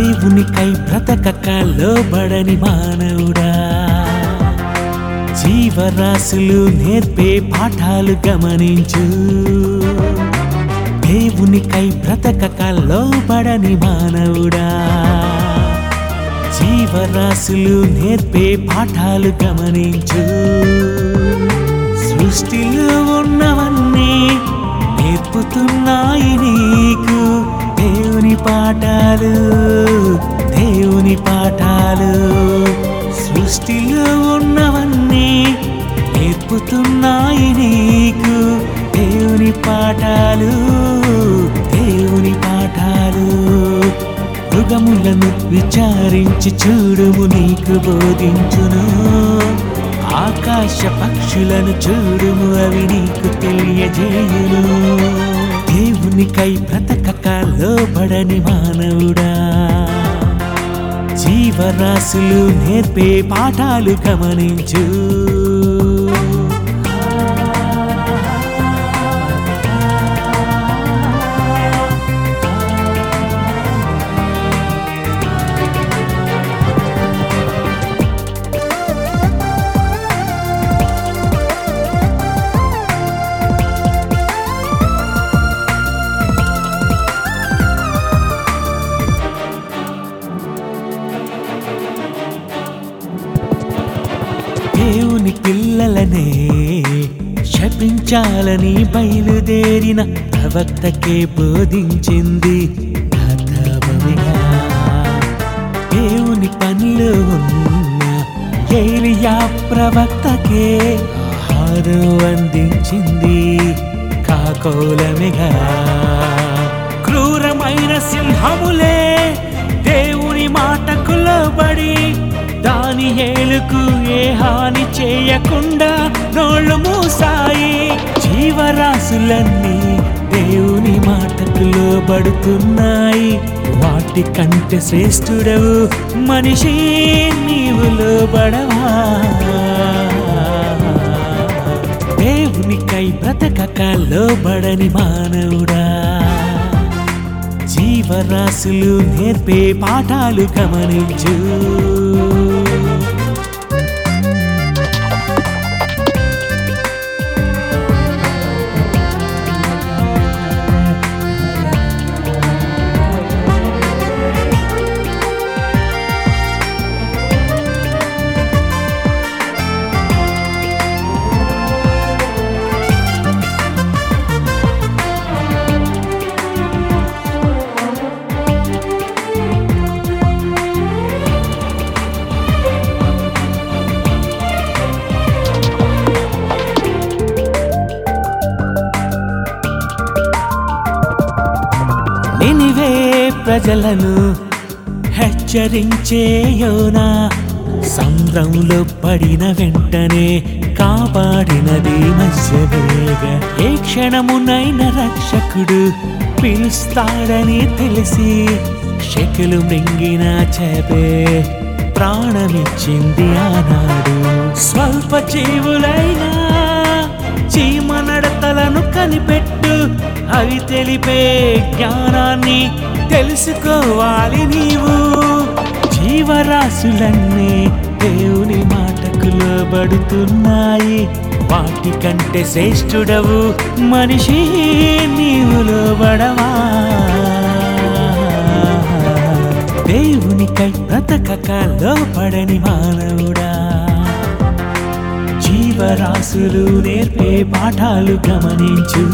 దేవునికై బ్రతకక లోబడని మానవుడా. జీవరాశులు నేర్పే పాఠాలు గమనించు. దేవునికై బ్రతకక లోబడని మానవుడా. జీవరాశులు నేర్పే పాఠాలు గమనించు. సృష్టిలో ఉన్నవన్నీ నేర్పుతున్నాయి నీకు దేవుని పాఠాలు. పాఠాలు సృష్టిలో ఉన్నవన్నీ నేర్పుతున్నాయి నీకు. దేవుని పాఠాలు దేవుని పాఠాలు మృగములను విచారించి చూడుము నీకు బోధించును. ఆకాశ పక్షులను చూడుము అవి నీకు తెలియజేయును. దేవునికై బ్రతకక లోబడని మానవుడా. జీవరాశులు నేర్పే పాఠాలు గమనించు. శపించాలని బయలుదేరిన ప్రవక్తకే బోధించింది దేవుని పనిలో ఉన్న ఏలియా ప్రవక్తకే ఆహారం అందించింది కాకోలమిగా. క్రూరమైన సింహములే దేవుని మాటకు లోబడి ఏలుకు ఏ హాని చేయకుండా నోళ్ళు మూసాయి. జీవరాశులన్నీ దేవుని మాటకు లోబడుతున్నాయి వాటి కంటే శ్రేష్ఠుడవు మనిషి నీవు లోబడవా దేవునికై బ్రతకక లోబడని మానవుడా. జీవరాశులు నేర్పే పాఠాలు గమనించు. ప్రజలను హెచ్చరించే యోనా. సంద్రంలో పడిన వెంటనే కాపాడినది మత్స్యవేగ. ఏ క్షణమునైన రక్షకుడు పిలుస్తాడని తెలిసి శకులు మింగిన చేపే ప్రాణమిచ్చింది ఆనాడు. స్వల్ప జీవులై నడతలను కనిపెట్టు. అవి తెలిపే జ్ఞానాన్ని తెలుసుకోవాలి నీవు. జీవరాశులన్నీ దేవుని మాటకు లోబడుతున్నాయి వాటి కంటే శ్రేష్ఠుడవు మనిషి నీవు లోబడవా దేవునికై బ్రతకక లోపడని మానవుడా. జీవరాశులు నేర్పే పాఠాలు గమనించు.